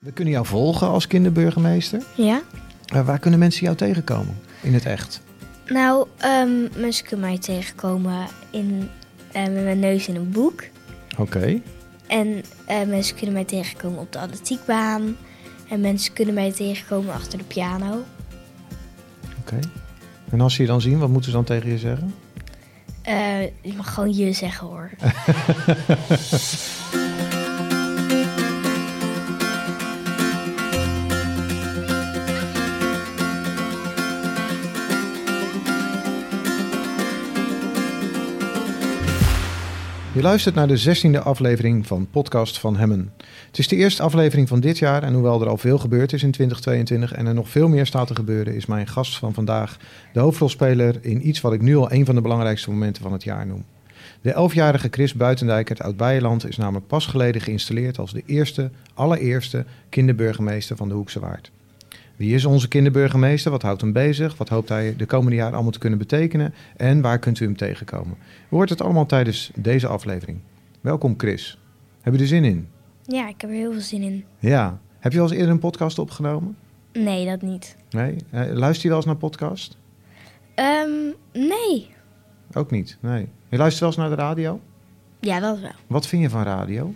We kunnen jou volgen als kinderburgemeester. Ja? Uh, waar kunnen mensen jou tegenkomen in het echt? Nou, um, mensen kunnen mij tegenkomen in, uh, met mijn neus in een boek. Oké. Okay. En uh, mensen kunnen mij tegenkomen op de atletiekbaan. En mensen kunnen mij tegenkomen achter de piano. Oké. Okay. En als ze je dan zien, wat moeten ze dan tegen je zeggen? je mag gewoon je zeggen hoor. Je luistert naar de zestiende aflevering van Podcast van Hemmen. Het is de eerste aflevering van dit jaar en hoewel er al veel gebeurd is in 2022 en er nog veel meer staat te gebeuren, is mijn gast van vandaag de hoofdrolspeler in iets wat ik nu al een van de belangrijkste momenten van het jaar noem. De elfjarige Chris Buitendijk uit Oud-Beijerland is namelijk pas geleden geïnstalleerd als de eerste, allereerste kinderburgemeester van de Hoekse Waard. Wie is onze kinderburgemeester? Wat houdt hem bezig? Wat hoopt hij de komende jaren allemaal te kunnen betekenen? En waar kunt u hem tegenkomen? U hoort het allemaal tijdens deze aflevering. Welkom Chris. Heb je er zin in? Ja, ik heb er heel veel zin in. Ja. Heb je al eens eerder een podcast opgenomen? Nee, dat niet. Nee? Eh, luister je wel eens naar podcast? Um, nee. Ook niet? Nee. Je luistert wel eens naar de radio? Ja, dat wel. Wat vind je van radio?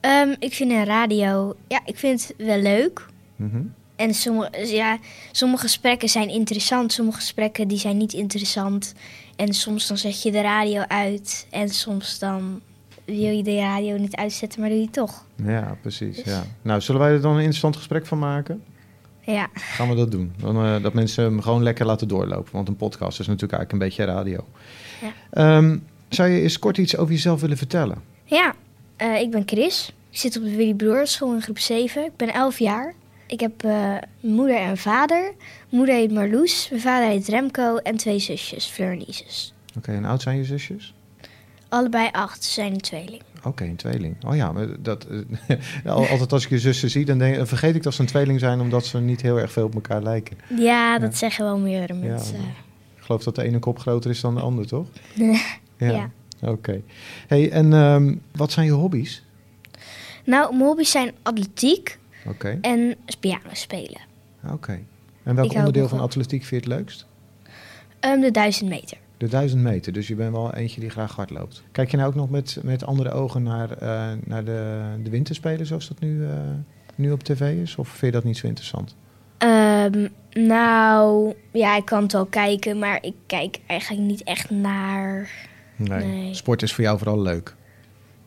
Um, ik vind een radio... Ja, ik vind het wel leuk. Mm en sommige, ja, sommige gesprekken zijn interessant, sommige gesprekken die zijn niet interessant. En soms dan zet je de radio uit en soms dan wil je de radio niet uitzetten, maar doe je toch. Ja, precies. Dus- ja. Nou, zullen wij er dan een interessant gesprek van maken? Ja. Gaan we dat doen? Dan, uh, dat mensen hem gewoon lekker laten doorlopen. Want een podcast is natuurlijk eigenlijk een beetje radio. Ja. Um, zou je eens kort iets over jezelf willen vertellen? Ja, uh, ik ben Chris. Ik zit op de Willy Broerschool in groep 7. Ik ben 11 jaar. Ik heb uh, moeder en vader. Moeder heet Marloes, mijn vader heet Remco en twee zusjes, Fleur en Isis. Oké, en oud zijn je zusjes? Allebei acht, ze zijn een tweeling. Oké, een tweeling. Oh ja, maar dat, altijd als ik je zussen zie, dan, denk, dan vergeet ik dat ze een tweeling zijn, omdat ze niet heel erg veel op elkaar lijken. Ja, dat zeggen wel meerdere mensen. Ja, ik geloof dat de ene kop groter is dan de ander, toch? ja. ja. Oké. Hey, en um, wat zijn je hobby's? Nou, mijn hobby's zijn atletiek, Okay. En piano spelen. Oké. En welk onderdeel van atletiek vind je het leukst? Um, de duizend meter. De duizend meter, dus je bent wel eentje die graag hard loopt. Kijk je nou ook nog met, met andere ogen naar, uh, naar de, de winterspelen zoals dat nu, uh, nu op tv is? Of vind je dat niet zo interessant? Um, nou, ja, ik kan het wel kijken, maar ik kijk eigenlijk niet echt naar... Nee, nee. sport is voor jou vooral leuk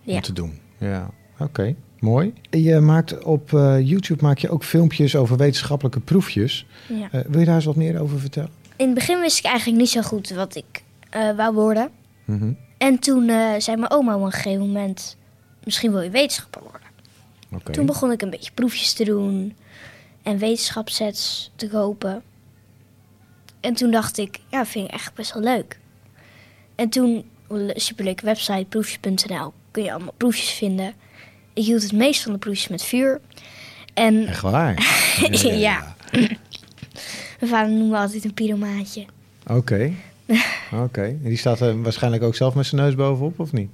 ja. om te doen. Ja, oké. Mooi. Je maakt op uh, YouTube maak je ook filmpjes over wetenschappelijke proefjes. Ja. Uh, wil je daar eens wat meer over vertellen? In het begin wist ik eigenlijk niet zo goed wat ik uh, wou worden. Mm -hmm. En toen zei mijn oma op een gegeven moment... misschien wil je wetenschapper worden. Okay. Toen begon ik een beetje proefjes te doen... en wetenschapssets te kopen. En toen dacht ik, ja, vind ik echt best wel leuk. En toen, superleuke website, proefjes.nl... kun je allemaal proefjes vinden... Ik hield het meest van de proefjes met vuur. En, Echt waar? ja. ja. Mijn vader noemde altijd een pyromaatje. Oké. Okay. Oké. Okay. En die staat er waarschijnlijk ook zelf met zijn neus bovenop, of niet?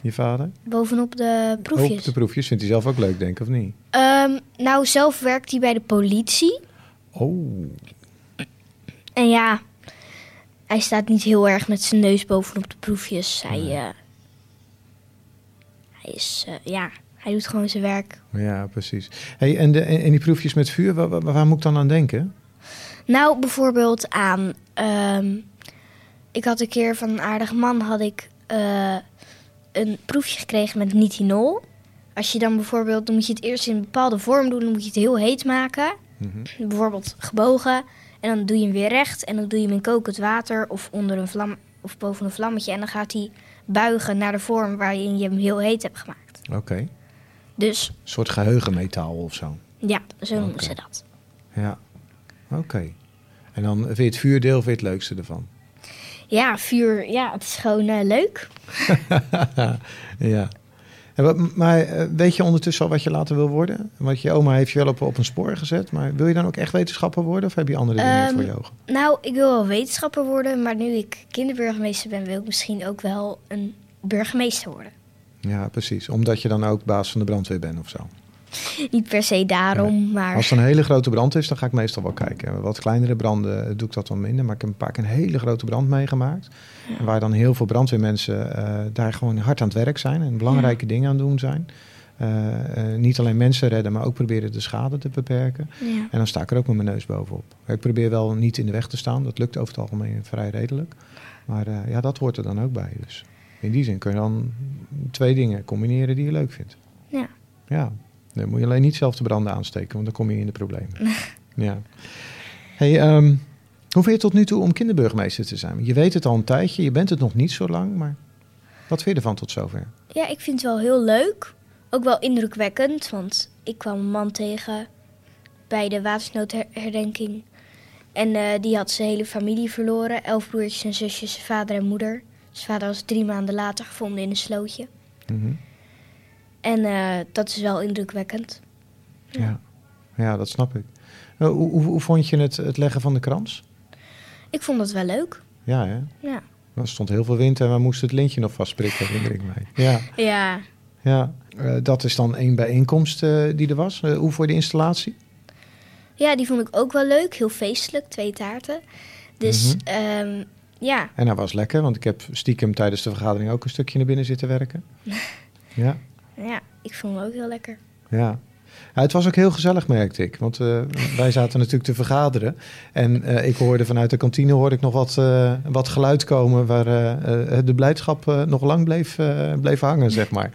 Je vader? Bovenop de proefjes. Op de proefjes. Vindt hij zelf ook leuk, denk ik, of niet? Um, nou, zelf werkt hij bij de politie. Oh. En ja, hij staat niet heel erg met zijn neus bovenop de proefjes. Hij, uh, hij is, uh, ja, hij doet gewoon zijn werk. Ja, precies. Hey, en, de, en die proefjes met vuur, waar, waar, waar moet ik dan aan denken? Nou, bijvoorbeeld aan... Um, ik had een keer van een aardige man had ik uh, een proefje gekregen met nitinol. Als je dan bijvoorbeeld, dan moet je het eerst in een bepaalde vorm doen, dan moet je het heel heet maken. Mm -hmm. Bijvoorbeeld gebogen. En dan doe je hem weer recht en dan doe je hem in kokend water of onder een vlam of boven een vlammetje. En dan gaat hij buigen naar de vorm waarin je hem heel heet hebt gemaakt. Oké. Okay. Dus. Een soort geheugenmetaal of zo. Ja, zo noemen okay. ze dat. Ja. Oké. Okay. En dan vind je het vuurdeel vind je het leukste ervan? Ja, vuur, ja, het is gewoon uh, leuk. ja. Maar uh, weet je ondertussen al wat je later wil worden? Want je oma heeft je wel op, op een spoor gezet. Maar wil je dan ook echt wetenschapper worden? Of heb je andere dingen um, voor je ogen? Nou, ik wil wel wetenschapper worden. Maar nu ik kinderburgemeester ben, wil ik misschien ook wel een burgemeester worden. Ja, precies. Omdat je dan ook baas van de brandweer bent of zo. Niet per se daarom, maar... Als er een hele grote brand is, dan ga ik meestal wel kijken. Wat kleinere branden doe ik dat dan minder. Maar ik heb een paar keer een hele grote brand meegemaakt. Waar dan heel veel brandweermensen eh, daar gewoon hard aan het werk zijn. En belangrijke dingen aan het doen zijn. Eh, eh, niet alleen mensen redden, maar ook proberen de schade te beperken. Ja. En dan sta ik er ook met mijn neus bovenop. Ik probeer wel niet in de weg te staan. Dat lukt over het algemeen vrij redelijk. Maar eh, ja, dat hoort er dan ook bij. Dus in die zin kun je dan twee dingen combineren die je leuk vindt. Ja. Ja, dan moet je alleen niet zelf de branden aansteken, want dan kom je in de problemen. ja. Hey, ehm, hoe vind je tot nu toe om kinderburgemeester te zijn? Je weet het al een tijdje, je bent het nog niet zo lang, maar wat vind je ervan tot zover? Ja, ik vind het wel heel leuk. Ook wel indrukwekkend, want ik kwam een man tegen bij de watersnoodherdenking. En eh, die had zijn hele familie verloren. Elf broertjes en zusjes, zijn vader en moeder. Zijn vader was drie maanden later gevonden in een slootje. Mhm. En eh, dat is wel indrukwekkend. Ja. ja, dat snap ik. Eh, hoe, hoe, hoe vond je het, het leggen van de krans? Ik vond dat wel leuk. Ja, hè? Ja. Er stond heel veel wind en we moesten het lintje nog vastprikken, herinner ik mij. Ja, Ja, ja. Eh, dat is dan één bijeenkomst die er was. Hoe voor de installatie? ja die vond ik ook wel leuk. Heel feestelijk, twee taarten. Dus Mhm. ehm, ja, En hij was lekker, want ik heb stiekem tijdens de vergadering ook een stukje naar binnen zitten werken. Ja, ja, ik vond het ook heel lekker. ja. Ja, het was ook heel gezellig, merkte ik. Want eh, wij zaten natuurlijk te vergaderen. En eh, ik hoorde vanuit de kantine hoorde ik nog wat, eh, wat geluid komen... waar de blijdschap nog lang bleef, bleef hangen, zeg maar.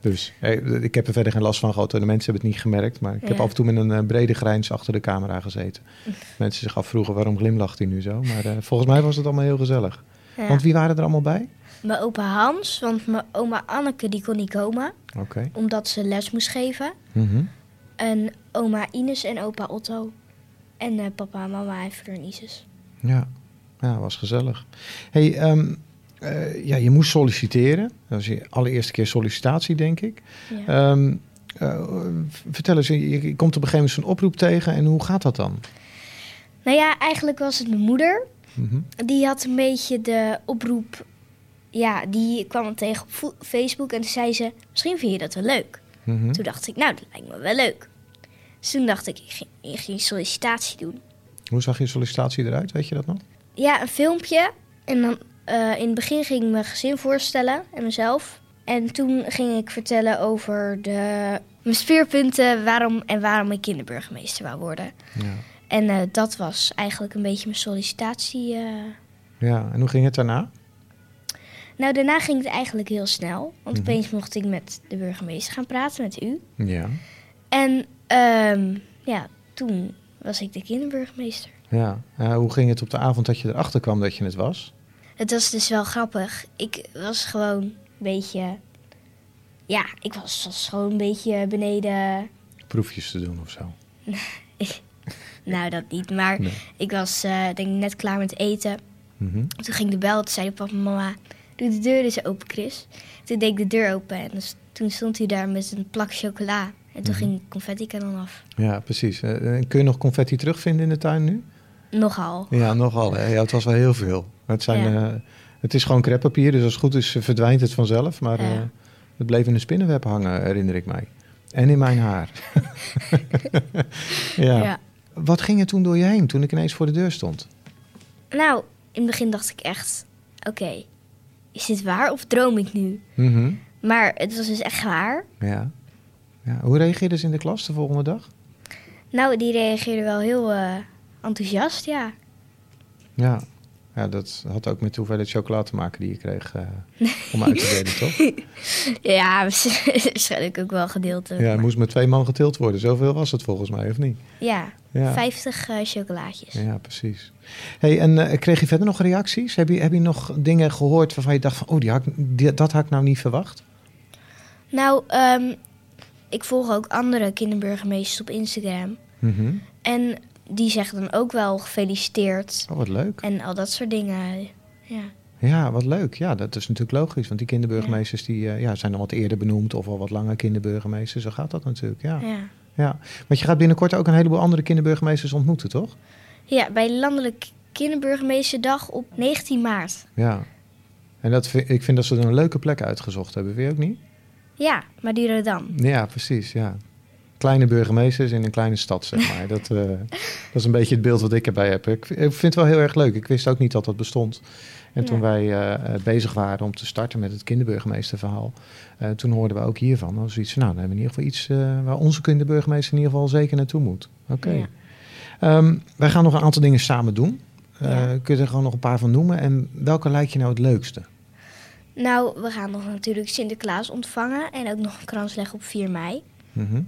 Dus ik heb er verder geen last van gehad. De mensen hebben het niet gemerkt. Maar ik heb af en toe met een brede grijns achter de camera gezeten. Mensen zich afvroegen waarom glimlacht hij nu zo. Maar volgens mij was het allemaal heel gezellig. Ja. Want wie waren er allemaal bij? Mijn opa Hans, want mijn oma Anneke die kon niet komen. Omdat ze les moest geven. Mhm. En oma Ines en opa Otto. En eh, papa en mama en Isis. Ja, ja was gezellig. Hey, ehm, eh, ja, je moest solliciteren. Dat was je allereerste keer sollicitatie, denk ik. Ja. Ehm, eh, vertel eens, je, je komt op een gegeven moment zo'n oproep tegen en hoe gaat dat dan? Nou ja, eigenlijk was het mijn moeder. Mhm. Die had een beetje de oproep... Ja, die kwam tegen op Facebook en toen zei ze... Misschien vind je dat wel leuk. Mhm. Toen dacht ik, nou, dat lijkt me wel leuk. Dus toen dacht ik, ik ging, ik ging sollicitatie doen. Hoe zag je sollicitatie eruit? Weet je dat nog? Ja, een filmpje. En dan eh, in het begin ging ik mijn gezin voorstellen en mezelf. En toen ging ik vertellen over de, mijn speerpunten waarom, en waarom ik kinderburgemeester wou worden. Ja. En eh, dat was eigenlijk een beetje mijn sollicitatie. eh. ja. En hoe ging het daarna? Nou, daarna ging het eigenlijk heel snel. Want Mhm. opeens mocht ik met de burgemeester gaan praten, met u. Ja. En ehm, ja, toen was ik de kinderburgemeester. ja. Hoe ging het op de avond dat je erachter kwam dat je het was? Het was dus wel grappig. Ik was gewoon een beetje. Ja, ik was, was gewoon een beetje beneden. Proefjes te doen of zo? Nou, dat niet. Maar Nee. ik was eh, denk ik net klaar met eten. Mhm. Toen ging de bel. Toen zei papa en mama: Doe de deur eens open, Chris. Toen deed ik de deur open. En dus, toen stond hij daar met een plak chocola. En toen Mhm. ging confetti kanon af. Ja, precies. Eh, eh, kun je nog confetti terugvinden in de tuin nu? Nogal. Ja, nogal. Hè? Ja, het was wel heel veel. Het, zijn, Ja. eh, het is gewoon creppapier, dus als het goed is verdwijnt het vanzelf. Maar Ja. het bleef in een spinnenweb hangen, herinner ik mij. En in mijn haar. ja. Ja. Wat ging er toen door je heen toen ik ineens voor de deur stond? Nou, in het begin dacht ik echt: Oké, is dit waar of droom ik nu? Mhm. Maar het was dus echt waar. ja. ja. Hoe reageerden ze in de klas de volgende dag? Nou, die reageerde wel heel eh, enthousiast, ja. Ja. Ja, dat had ook met de hoeveelheid chocolade te maken die je kreeg eh, om uit te delen, toch? Ja, waarschijnlijk ook wel gedeelte. Ja, het moest met twee man getild worden. Zoveel was het volgens mij, of niet? Ja, Ja. 50 eh, chocolaatjes. Ja, precies. Hey, en eh, kreeg je verder nog gereacties? Heb je, heb je nog dingen gehoord waarvan je dacht van... oh, die had, die, dat had ik nou niet verwacht? Nou, ehm, ik volg ook andere kinderburgemeesters op Instagram. Mhm. En die zeggen dan ook wel gefeliciteerd. Oh, wat leuk. En al dat soort dingen. Ja, Ja, wat leuk. Ja, dat is natuurlijk logisch. Want die kinderburgemeesters die, eh, ja, zijn al wat eerder benoemd... of al wat langer kinderburgemeesters. Zo gaat dat natuurlijk, ja. ja. ja. Want je gaat binnenkort ook een heleboel andere kinderburgemeesters ontmoeten, toch? ja bij Landelijk Kinderburgemeesterdag op 19 maart. Ja. En dat, vind- ik vind dat ze er een leuke plek uitgezocht hebben. Je ook niet? Ja, maar die dan. Ja, precies, ja. Kleine burgemeesters in een kleine stad, zeg maar. Dat, eh, dat is een beetje het beeld wat ik erbij heb. Ik, ik vind het wel heel erg leuk. Ik wist ook niet dat dat bestond. En toen wij eh, eh, bezig waren om te starten met het kinderburgemeesterverhaal, eh, toen hoorden we ook hiervan. Dan zoiets van, nou, dan hebben we in ieder geval iets waar onze kinderburgemeester in ieder geval zeker naartoe moet. Oké. Ja. Ehm, wij gaan nog een aantal dingen samen doen. Ja. Kun je er gewoon nog een paar van noemen? En welke lijkt je nou het leukste? Nou, we gaan nog natuurlijk Sinterklaas ontvangen en ook nog een krans leggen op 4 mei. Mhm,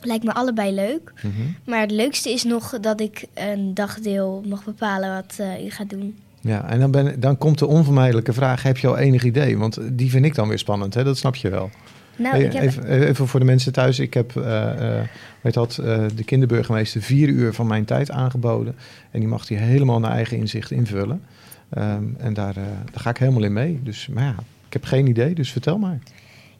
Lijkt me allebei leuk. mhm. Maar het leukste is nog dat ik een dagdeel mag bepalen wat eh, u gaat doen. Ja, en dan, ben, dan komt de onvermijdelijke vraag: heb je al enig idee? Want die vind ik dan weer spannend, hè? dat snap je wel. Nou, Hey, ik heb... even, even voor de mensen thuis: ik heb eh, eh, weet dat, eh, de kinderburgemeester vier uur van mijn tijd aangeboden. En die mag die helemaal naar eigen inzicht invullen. Ehm, en daar, eh, daar ga ik helemaal in mee. Dus, maar ja, ik heb geen idee, dus vertel maar.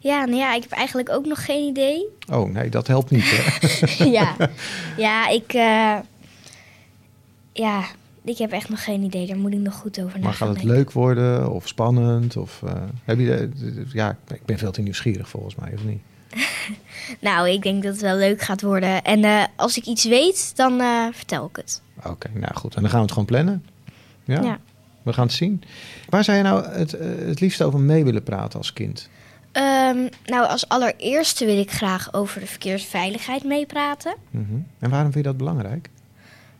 Ja, nou ja, ik heb eigenlijk ook nog geen idee. Oh nee, dat helpt niet. Hè? ja. ja, ik... eh, ja, ik heb echt nog geen idee. Daar moet ik nog goed over Maar na gaat het leuk worden of spannend? Of, eh, heb je, ja, ik ben veel te nieuwsgierig volgens mij, of niet? Nou, ik denk dat het wel leuk gaat worden. En eh, als ik iets weet, dan vertel ik het. Oké, nou goed. En dan gaan we het gewoon plannen. Ja, Ja. we gaan het zien. Waar zou je nou het, het liefst over mee willen praten als kind? Ehm, nou, als allereerste wil ik graag over de verkeersveiligheid meepraten. Mhm. En waarom vind je dat belangrijk?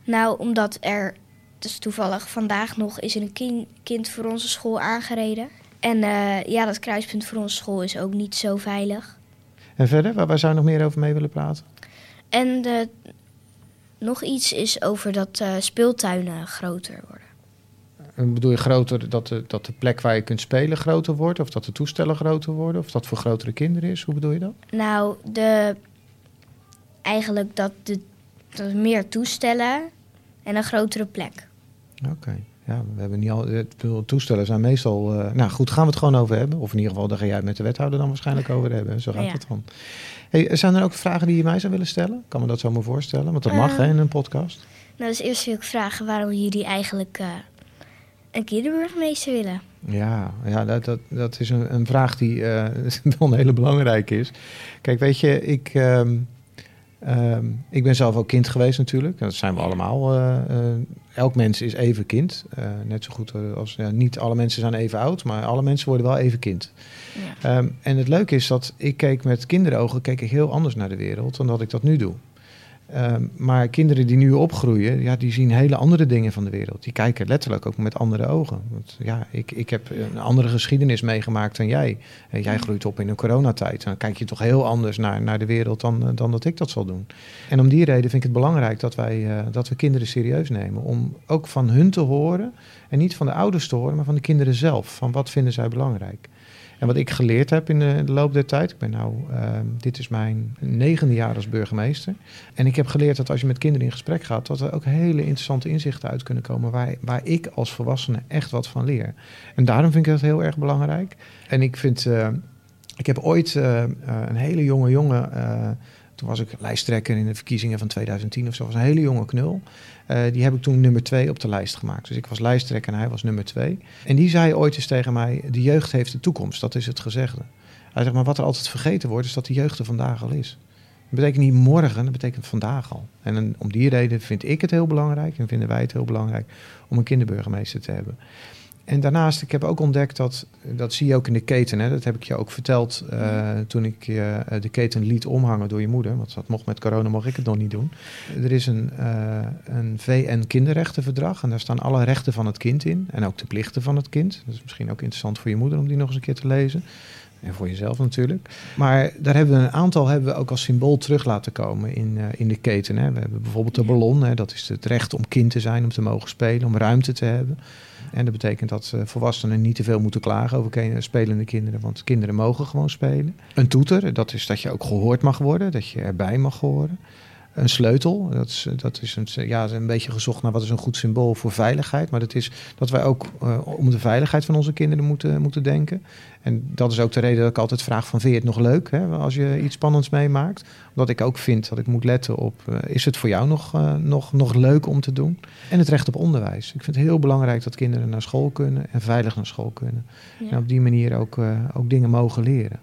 Nou, omdat er, dus toevallig vandaag nog, is een kin- kind voor onze school aangereden. En eh, ja, dat kruispunt voor onze school is ook niet zo veilig. En verder, waar, waar zou je nog meer over mee willen praten? En eh, nog iets is over dat eh, speeltuinen groter worden. En bedoel je groter dat de, dat de plek waar je kunt spelen groter wordt? Of dat de toestellen groter worden? Of dat voor grotere kinderen is? Hoe bedoel je dat? Nou, de, eigenlijk dat, de, dat er meer toestellen en een grotere plek. Oké. Ja, we hebben niet al. Toestellen zijn meestal. eh, nou goed, gaan we het gewoon over hebben. Of in ieder geval, daar ga jij het met de wethouder dan waarschijnlijk over hebben. Zo gaat Ja. het dan. Hey, zijn er ook vragen die je mij zou willen stellen? Kan me dat zo maar voorstellen, want dat mag Eh. hè, in een podcast. Nou, dus eerst wil ik vragen waarom jullie eigenlijk eh, een kinderburgemeester willen. Ja, ja dat, dat, dat is een, een vraag die eh, wel een hele belangrijke is. Kijk, weet je, ik, ehm, ehm, ik ben zelf ook kind geweest natuurlijk. Dat zijn we allemaal. eh, eh, elk mens is even kind. Net zo goed als... Ja, niet alle mensen zijn even oud, maar alle mensen worden wel even kind. Ja. Ehm, en het leuke is dat ik keek met kinderogen keek ik heel anders naar de wereld dan dat ik dat nu doe. Ehm, maar kinderen die nu opgroeien, ja, die zien hele andere dingen van de wereld. Die kijken letterlijk ook met andere ogen. Want, ja, ik, ik heb een andere geschiedenis meegemaakt dan jij. En jij groeit op in een coronatijd. Dan kijk je toch heel anders naar, naar de wereld dan, eh, dan dat ik dat zal doen. En om die reden vind ik het belangrijk dat, wij, eh, dat we kinderen serieus nemen. Om ook van hun te horen. En niet van de ouders te horen, maar van de kinderen zelf. Van wat vinden zij belangrijk. En wat ik geleerd heb in de, loop der tijd, ik ben nou, ehm, dit is mijn negende jaar als burgemeester. En ik heb geleerd dat als je met kinderen in gesprek gaat, dat er ook hele interessante inzichten uit kunnen komen waar, waar ik als volwassene echt wat van leer. En daarom vind ik dat heel erg belangrijk. En ik vind, eh, ik heb ooit eh, eh, een hele jonge jongen, eh, toen was ik lijsttrekker in de verkiezingen van 2010 of zo, was een hele jonge knul. Eh, die heb ik toen nummer twee op de lijst gemaakt. Dus ik was lijsttrekker en hij was nummer twee. En die zei ooit eens tegen mij: De jeugd heeft de toekomst. Dat is het gezegde. Hij zegt maar: Wat er altijd vergeten wordt, is dat de jeugd er vandaag al is. Dat betekent niet morgen, dat betekent vandaag al. En om die reden vind ik het heel belangrijk en vinden wij het heel belangrijk om een kinderburgemeester te hebben. En daarnaast, ik heb ook ontdekt dat, dat zie je ook in de keten, hè, dat heb ik je ook verteld eh, toen ik je de keten liet omhangen door je moeder, want dat mocht met corona, mocht ik het nog niet doen. Er is een, eh, een VN-kinderrechtenverdrag en daar staan alle rechten van het kind in en ook de plichten van het kind. Dat is misschien ook interessant voor je moeder om die nog eens een keer te lezen. En voor jezelf natuurlijk. Maar daar hebben we een aantal hebben we ook als symbool terug laten komen in, in de keten. Hè. We hebben bijvoorbeeld de ballon. Hè. Dat is het recht om kind te zijn, om te mogen spelen, om ruimte te hebben. En dat betekent dat eh, volwassenen niet te veel moeten klagen over spelende kinderen. Want kinderen mogen gewoon spelen. Een toeter, dat is dat je ook gehoord mag worden. Dat je erbij mag horen. Een sleutel, dat is, dat is een, ja, een beetje gezocht naar wat is een goed symbool voor veiligheid. Maar dat is dat wij ook eh, om de veiligheid van onze kinderen moeten, moeten denken. En dat is ook de reden dat ik altijd vraag van vind je het nog leuk hè, als je iets spannends meemaakt. Omdat ik ook vind dat ik moet letten op eh, is het voor jou nog, eh, nog, nog leuk om te doen. En het recht op onderwijs. Ik vind het heel belangrijk dat kinderen naar school kunnen en veilig naar school kunnen. Ja. En op die manier ook, ook dingen mogen leren.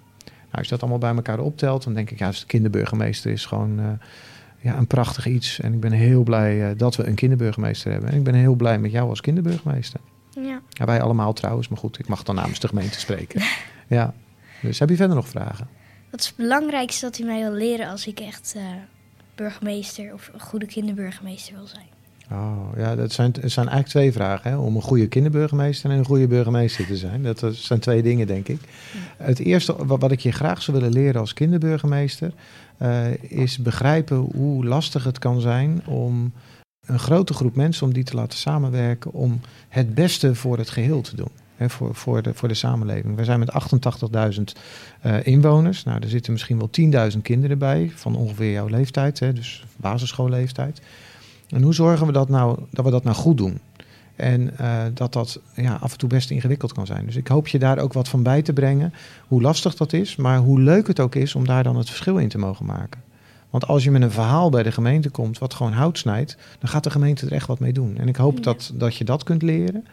als je dat allemaal bij elkaar optelt, dan denk ik, ja, de kinderburgemeester is gewoon ja, een prachtig iets. En ik ben heel blij dat we een kinderburgemeester hebben. En ik ben heel blij met jou als kinderburgemeester. Ja. ja. Wij allemaal trouwens, maar goed, ik mag dan namens de gemeente spreken. ja. Dus heb je verder nog vragen? Wat is het belangrijkste dat u mij wil leren als ik echt burgemeester of een goede kinderburgemeester wil zijn? Oh, ja, dat zijn, het zijn eigenlijk twee vragen. Hè? Om een goede kinderburgemeester en een goede burgemeester te zijn. Dat zijn twee dingen, denk ik. Het eerste wat, ik je graag zou willen leren als kinderburgemeester... Uh, is begrijpen hoe lastig het kan zijn om een grote groep mensen... om die te laten samenwerken om het beste voor het geheel te doen. Hè, voor, voor, de, voor de samenleving. We zijn met 88.000 uh, inwoners. Nou, er zitten misschien wel 10.000 kinderen bij... van ongeveer jouw leeftijd, hè, dus basisschoolleeftijd... En hoe zorgen we dat nou, dat we dat nou goed doen? En uh, dat dat ja, af en toe best ingewikkeld kan zijn. Dus ik hoop je daar ook wat van bij te brengen. Hoe lastig dat is, maar hoe leuk het ook is om daar dan het verschil in te mogen maken. Want als je met een verhaal bij de gemeente komt wat gewoon hout snijdt, dan gaat de gemeente er echt wat mee doen. En ik hoop dat, dat je dat kunt leren.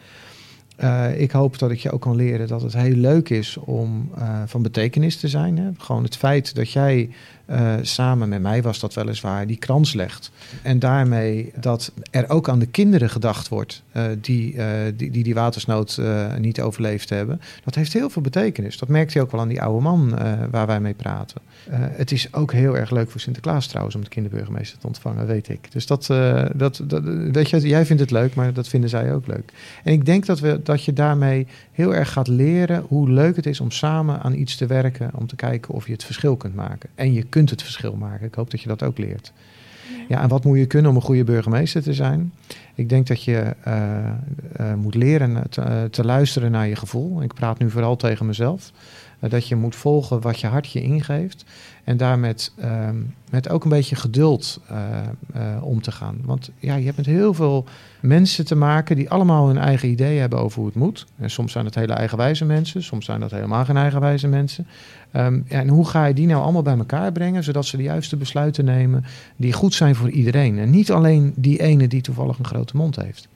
Uh, ik hoop dat ik je ook kan leren dat het heel leuk is om uh, van betekenis te zijn. Hè? Gewoon het feit dat jij uh, samen met mij was dat weliswaar die krans legt. En daarmee dat er ook aan de kinderen gedacht wordt die, die, die, die watersnood niet overleefd hebben. Dat heeft heel veel betekenis. Dat merkte je ook wel aan die oude man waar wij mee praten. het is ook heel erg leuk voor Sinterklaas trouwens om de kinderburgemeester te ontvangen, weet ik. Dus dat, dat, dat weet je, jij vindt het leuk, maar dat vinden zij ook leuk. En ik denk dat we dat je daarmee heel erg gaat leren hoe leuk het is om samen aan iets te werken. Om te kijken of je het verschil kunt maken. En je kunt het verschil maken. Ik hoop dat je dat ook leert. Ja, en wat moet je kunnen om een goede burgemeester te zijn? Ik denk dat je uh, uh, moet leren te, uh, te, luisteren naar je gevoel. Ik praat nu vooral tegen mezelf. Dat je moet volgen wat je hart je ingeeft. En daar met, ehm, met ook een beetje geduld om te gaan. Want ja, je hebt met heel veel mensen te maken die allemaal hun eigen ideeën hebben over hoe het moet. En soms zijn het hele eigenwijze mensen, soms zijn dat helemaal geen eigenwijze mensen. Um, ja, en hoe ga je die nou allemaal bij elkaar brengen, zodat ze de juiste besluiten nemen die goed zijn voor iedereen. En niet alleen die ene die toevallig een grote mond heeft.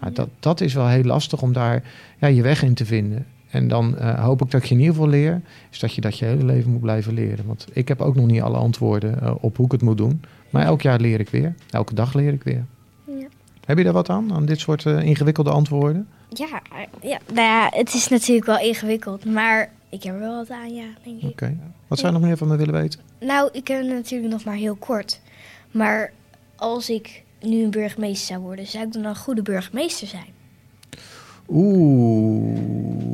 Nou, dat, dat is wel heel lastig om daar ja, je weg in te vinden. En dan uh, hoop ik dat je in ieder geval leer, is dat je dat je hele leven moet blijven leren. Want ik heb ook nog niet alle antwoorden uh, op hoe ik het moet doen. Maar elk jaar leer ik weer. Elke dag leer ik weer. Ja. Heb je daar wat aan, aan dit soort uh, ingewikkelde antwoorden? Ja, ja, nou ja, het is natuurlijk wel ingewikkeld, maar ik heb er wel wat aan, ja, denk ik. Oké. Okay. Wat zou je nog meer van me willen weten? Nou, ik heb natuurlijk nog maar heel kort. Maar als ik nu een burgemeester zou worden, zou ik dan een goede burgemeester zijn? Oeh.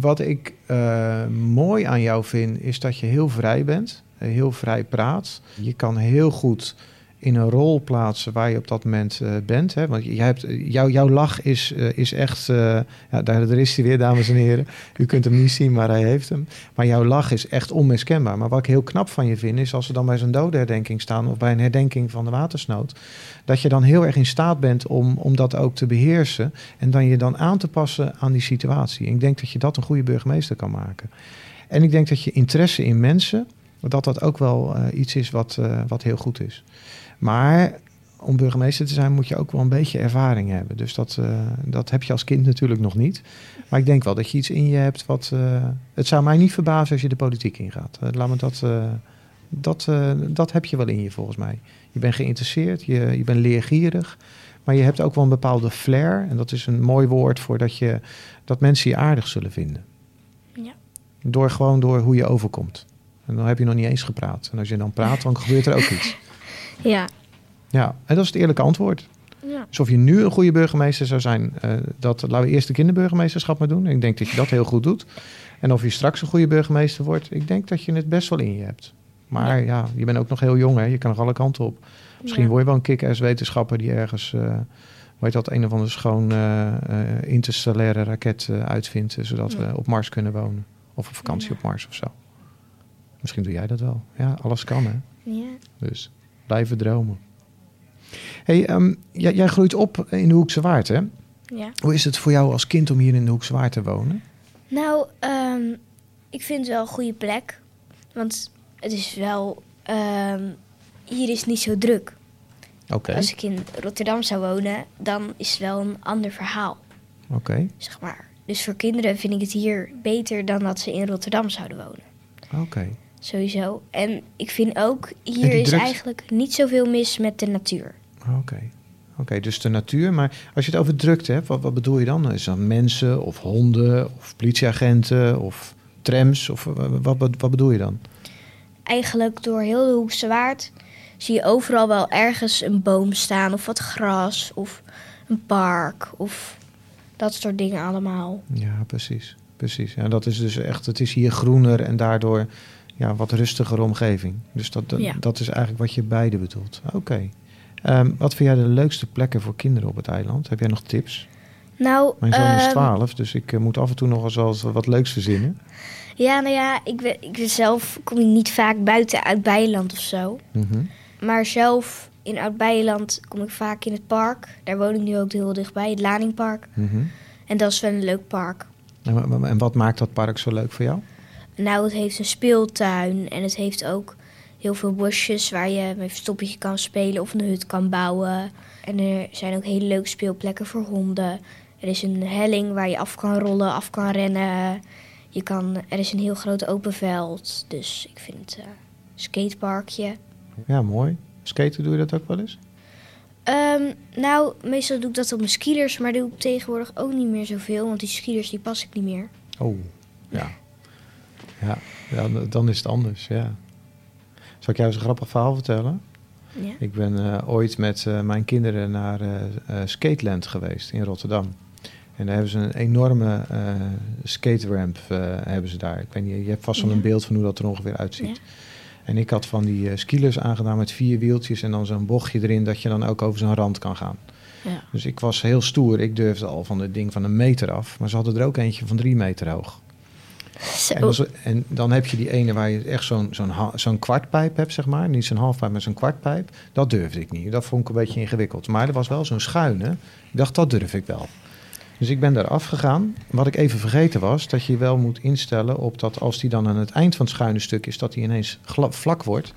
Wat ik uh, mooi aan jou vind, is dat je heel vrij bent. Heel vrij praat. Je kan heel goed in een rol plaatsen waar je op dat moment uh, bent. Hè? Want jij hebt, jou, jouw lach is, uh, is echt... Uh, ja, daar, daar is hij weer, dames en heren. U kunt hem niet zien, maar hij heeft hem. Maar jouw lach is echt onmiskenbaar. Maar wat ik heel knap van je vind... is als we dan bij zo'n dodenherdenking staan... of bij een herdenking van de watersnood... dat je dan heel erg in staat bent om, om dat ook te beheersen... en dan je dan aan te passen aan die situatie. Ik denk dat je dat een goede burgemeester kan maken. En ik denk dat je interesse in mensen... dat dat ook wel iets is wat, wat heel goed is. Maar om burgemeester te zijn moet je ook wel een beetje ervaring hebben. Dus dat, uh, dat heb je als kind natuurlijk nog niet. Maar ik denk wel dat je iets in je hebt wat... Uh, het zou mij niet verbazen als je de politiek ingaat. Uh, laat me dat, dat, dat heb je wel in je volgens mij. Je bent geïnteresseerd, je, je bent leergierig. Maar je hebt ook wel een bepaalde flair. En dat is een mooi woord voor dat, je, dat mensen je aardig zullen vinden. Ja. Door gewoon door hoe je overkomt. En dan heb je nog niet eens gepraat. En als je dan praat, dan gebeurt er ook iets. Ja. Ja, en dat is het eerlijke antwoord. Ja. Dus of je nu een goede burgemeester zou zijn, uh, dat laten we eerst de kinderburgemeesterschap maar doen. Ik denk dat je dat heel goed doet. En of je straks een goede burgemeester wordt, ik denk dat je het best wel in je hebt. Maar ja, ja je bent ook nog heel jong, hè? je kan nog alle kanten op. Misschien ja. word je wel een kick-ass wetenschapper die ergens, uh, weet dat, een of andere schoon uh, interstellaire raket uitvindt, zodat we op Mars kunnen wonen. Of op vakantie op Mars of zo. Misschien doe jij dat wel. Ja, alles kan, hè? Ja. Dus blijven dromen. Hey, um, jij, jij, groeit op in de Hoekse Waard, hè? Ja. Hoe is het voor jou als kind om hier in de Hoekse Waard te wonen? Nou, um, ik vind het wel een goede plek. Want het is wel... Um, hier is niet zo druk. Okay. Als ik in Rotterdam zou wonen, dan is het wel een ander verhaal. Oké. Okay. Zeg maar. Dus voor kinderen vind ik het hier beter dan dat ze in Rotterdam zouden wonen. Oké. Sowieso. En ik vind ook, hier is drugs- eigenlijk niet zoveel mis met de natuur. Oké. Oké, dus de natuur. Maar als je het over drukte hebt, wat, wat bedoel je dan? Is dat mensen of honden of politieagenten of trams? Of wat, wat, wat bedoel je dan? Eigenlijk door heel de Hoekse Waard zie je overal wel ergens een boom staan of wat gras of een park of dat soort dingen allemaal. Ja, precies. Precies. Ja, dat is dus echt, het is hier groener en daardoor ja, wat rustigere omgeving. Dus dat, dat, Ja. dat is eigenlijk wat je beide bedoelt. Oké. Ehm, wat vind jij de leukste plekken voor kinderen op het eiland? Heb jij nog tips? Nou, Mijn zoon is ehm, 12, dus ik eh, moet af en toe nog eens eens wat leuks verzinnen. ja, nou ja, ik, ben, ik ben zelf kom ik niet vaak buiten uit Bijland of zo. Mhm. Maar zelf in Oud-Beijerland kom ik vaak in het park. Daar woon ik nu ook heel dichtbij, het Laningpark. Mhm. En dat is wel een leuk park. En wat maakt dat park zo leuk voor jou? Nou, het heeft een speeltuin en het heeft ook heel veel bosjes waar je met een verstoppertje kan spelen of een hut kan bouwen. En er zijn ook hele leuke speelplekken voor honden. Er is een helling waar je af kan rollen, af kan rennen. Je kan, er is een heel groot open veld. Dus ik vind het eh, skateparkje. Ja, mooi. Skaten doe je dat ook wel eens? Ehm, nou, meestal doe ik dat op mijn skiers, maar doe ik tegenwoordig ook niet meer zoveel. Want die skiers die pas ik niet meer. Oh, ja. Ja, ja d- dan is het anders, ja. Zal ik jou eens een grappig verhaal vertellen? Ja. Ik ben eh, ooit met eh, mijn kinderen naar eh, Skateland geweest in Rotterdam. En daar hebben ze een enorme skateramp hebben ze daar. Ik weet niet, je hebt vast wel Ja. een beeld van hoe dat er ongeveer uitziet. Ja. En ik had van die skilers aangedaan met vier wieltjes en dan zo'n bochtje erin dat je dan ook over zo'n rand kan gaan. Ja. Dus ik was heel stoer. Ik durfde al van het ding van een meter af. Maar ze hadden er ook eentje van drie meter hoog. Zo. En, dan heb je die ene waar je echt zo'n zo'n zo'n kwartpijp hebt, zeg maar. Niet zo'n halfpijp, maar zo'n kwartpijp. Dat durfde ik niet. Dat vond ik een beetje ingewikkeld. Maar er was wel zo'n schuine. Ik dacht, dat durf ik wel. Dus ik ben daar afgegaan. Wat ik even vergeten was, dat je wel moet instellen op dat als die dan aan het eind van het schuine stuk is, dat die ineens vlak wordt.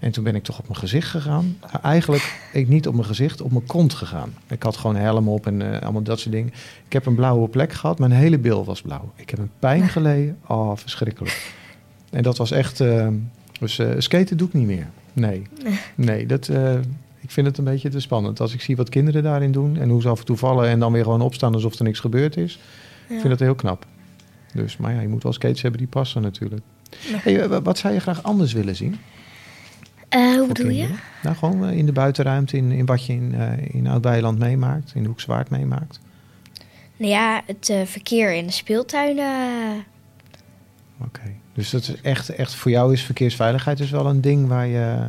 En toen ben ik toch op mijn gezicht gegaan. Eigenlijk ik niet op mijn gezicht, op mijn kont gegaan. Ik had gewoon helm op en eh, allemaal dat soort dingen. Ik heb een blauwe plek gehad, mijn hele bil was blauw. Ik heb een pijn geleden. Oh, verschrikkelijk. En dat was echt... eh, dus eh, skaten doe ik niet meer. Nee. Nee, dat, ik vind het een beetje te spannend. Als ik zie wat kinderen daarin doen... en hoe ze af en toe vallen en dan weer gewoon opstaan... alsof er niks gebeurd is. Ik vind dat heel knap. Dus, maar ja, je moet wel skates hebben die passen natuurlijk. Hey, wat zou je graag anders willen zien? Eh, hoe bedoel je? Nou, gewoon eh, in de buitenruimte, in, in wat je in, eh in Oud-Beijerland meemaakt, in de Hoekzwaard meemaakt. Nou ja, het verkeer in de speeltuinen. Oké. Dus dat is echt, echt voor jou is verkeersveiligheid dus wel een ding waar je,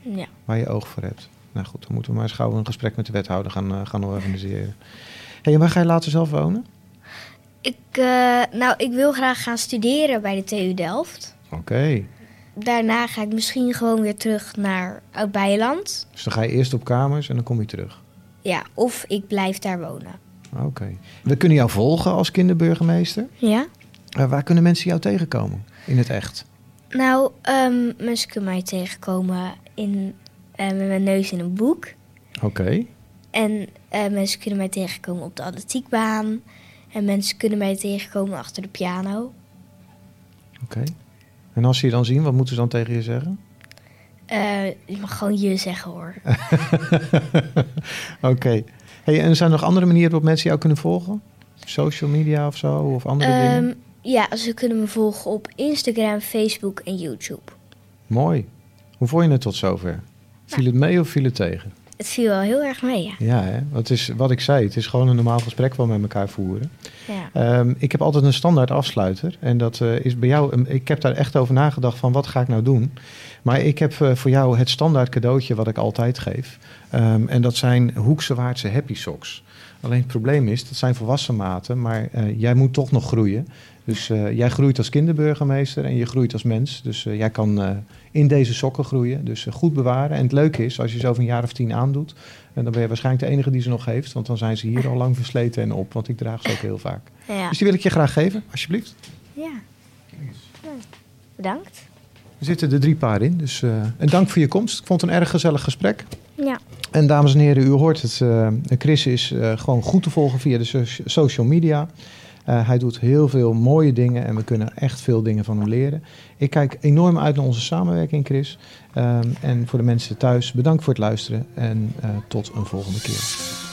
ja. waar je oog voor hebt. Nou goed, dan moeten we maar eens gauw een gesprek met de wethouder gaan, gaan organiseren. Hey, en waar ga je later zelf wonen? Ik, nou, ik wil graag gaan studeren bij de TU Delft. Oké. Daarna ga ik misschien gewoon weer terug naar Oud-Beijerland. Dus dan ga je eerst op kamers en dan kom je terug. Ja, of ik blijf daar wonen. Oké. We kunnen jou volgen als kinderburgemeester. Ja? Waar kunnen mensen jou tegenkomen in het echt? Nou, ehm, mensen kunnen mij tegenkomen in, eh, met mijn neus in een boek. Oké. En eh, mensen kunnen mij tegenkomen op de atletiekbaan. En mensen kunnen mij tegenkomen achter de piano. Oké. En als ze je dan zien, wat moeten ze dan tegen je zeggen? Eh je mag gewoon je zeggen hoor. Oké. Hey, en er zijn nog andere manieren waarop mensen jou kunnen volgen? Social media of zo, of andere dingen? Ehm, ja, ze kunnen me volgen op Instagram, Facebook en YouTube. Mooi. Hoe vond je het tot zover? Viel het mee of viel het tegen? Het viel wel heel erg mee, ja. Ja, hè? Het is wat ik zei. Het is gewoon een normaal gesprek wat we met elkaar voeren. ja. Ehm, ik heb altijd een standaard afsluiter. En dat eh, is bij jou. Ik heb daar echt over nagedacht van wat ga ik nou doen. Maar ik heb eh, voor jou het standaard cadeautje wat ik altijd geef. Ehm, en dat zijn Hoekse Waardse Happy Socks. Alleen het probleem is, dat zijn volwassen maten, maar eh, jij moet toch nog groeien. Dus eh, jij groeit als kinderburgemeester en je groeit als mens. Dus eh, jij kan eh, in deze sokken groeien. Dus goed bewaren. En het leuke is, als je ze over een jaar of tien aandoet, en dan ben je waarschijnlijk de enige die ze nog heeft. Want dan zijn ze hier al lang versleten en op. Want ik draag ze ook heel vaak. Ja. Dus die wil ik je graag geven, alsjeblieft. ja. Bedankt. Er zitten er drie paar in. Dus, en dank voor je komst. Ik vond het een erg gezellig gesprek. Ja. En dames en heren, u hoort het. Chris is gewoon goed te volgen via de so- social media. Eh, hij doet heel veel mooie dingen en we kunnen echt veel dingen van hem leren. Ik kijk enorm uit naar onze samenwerking, Chris. Ehm, en voor de mensen thuis, bedankt voor het luisteren en tot een volgende keer.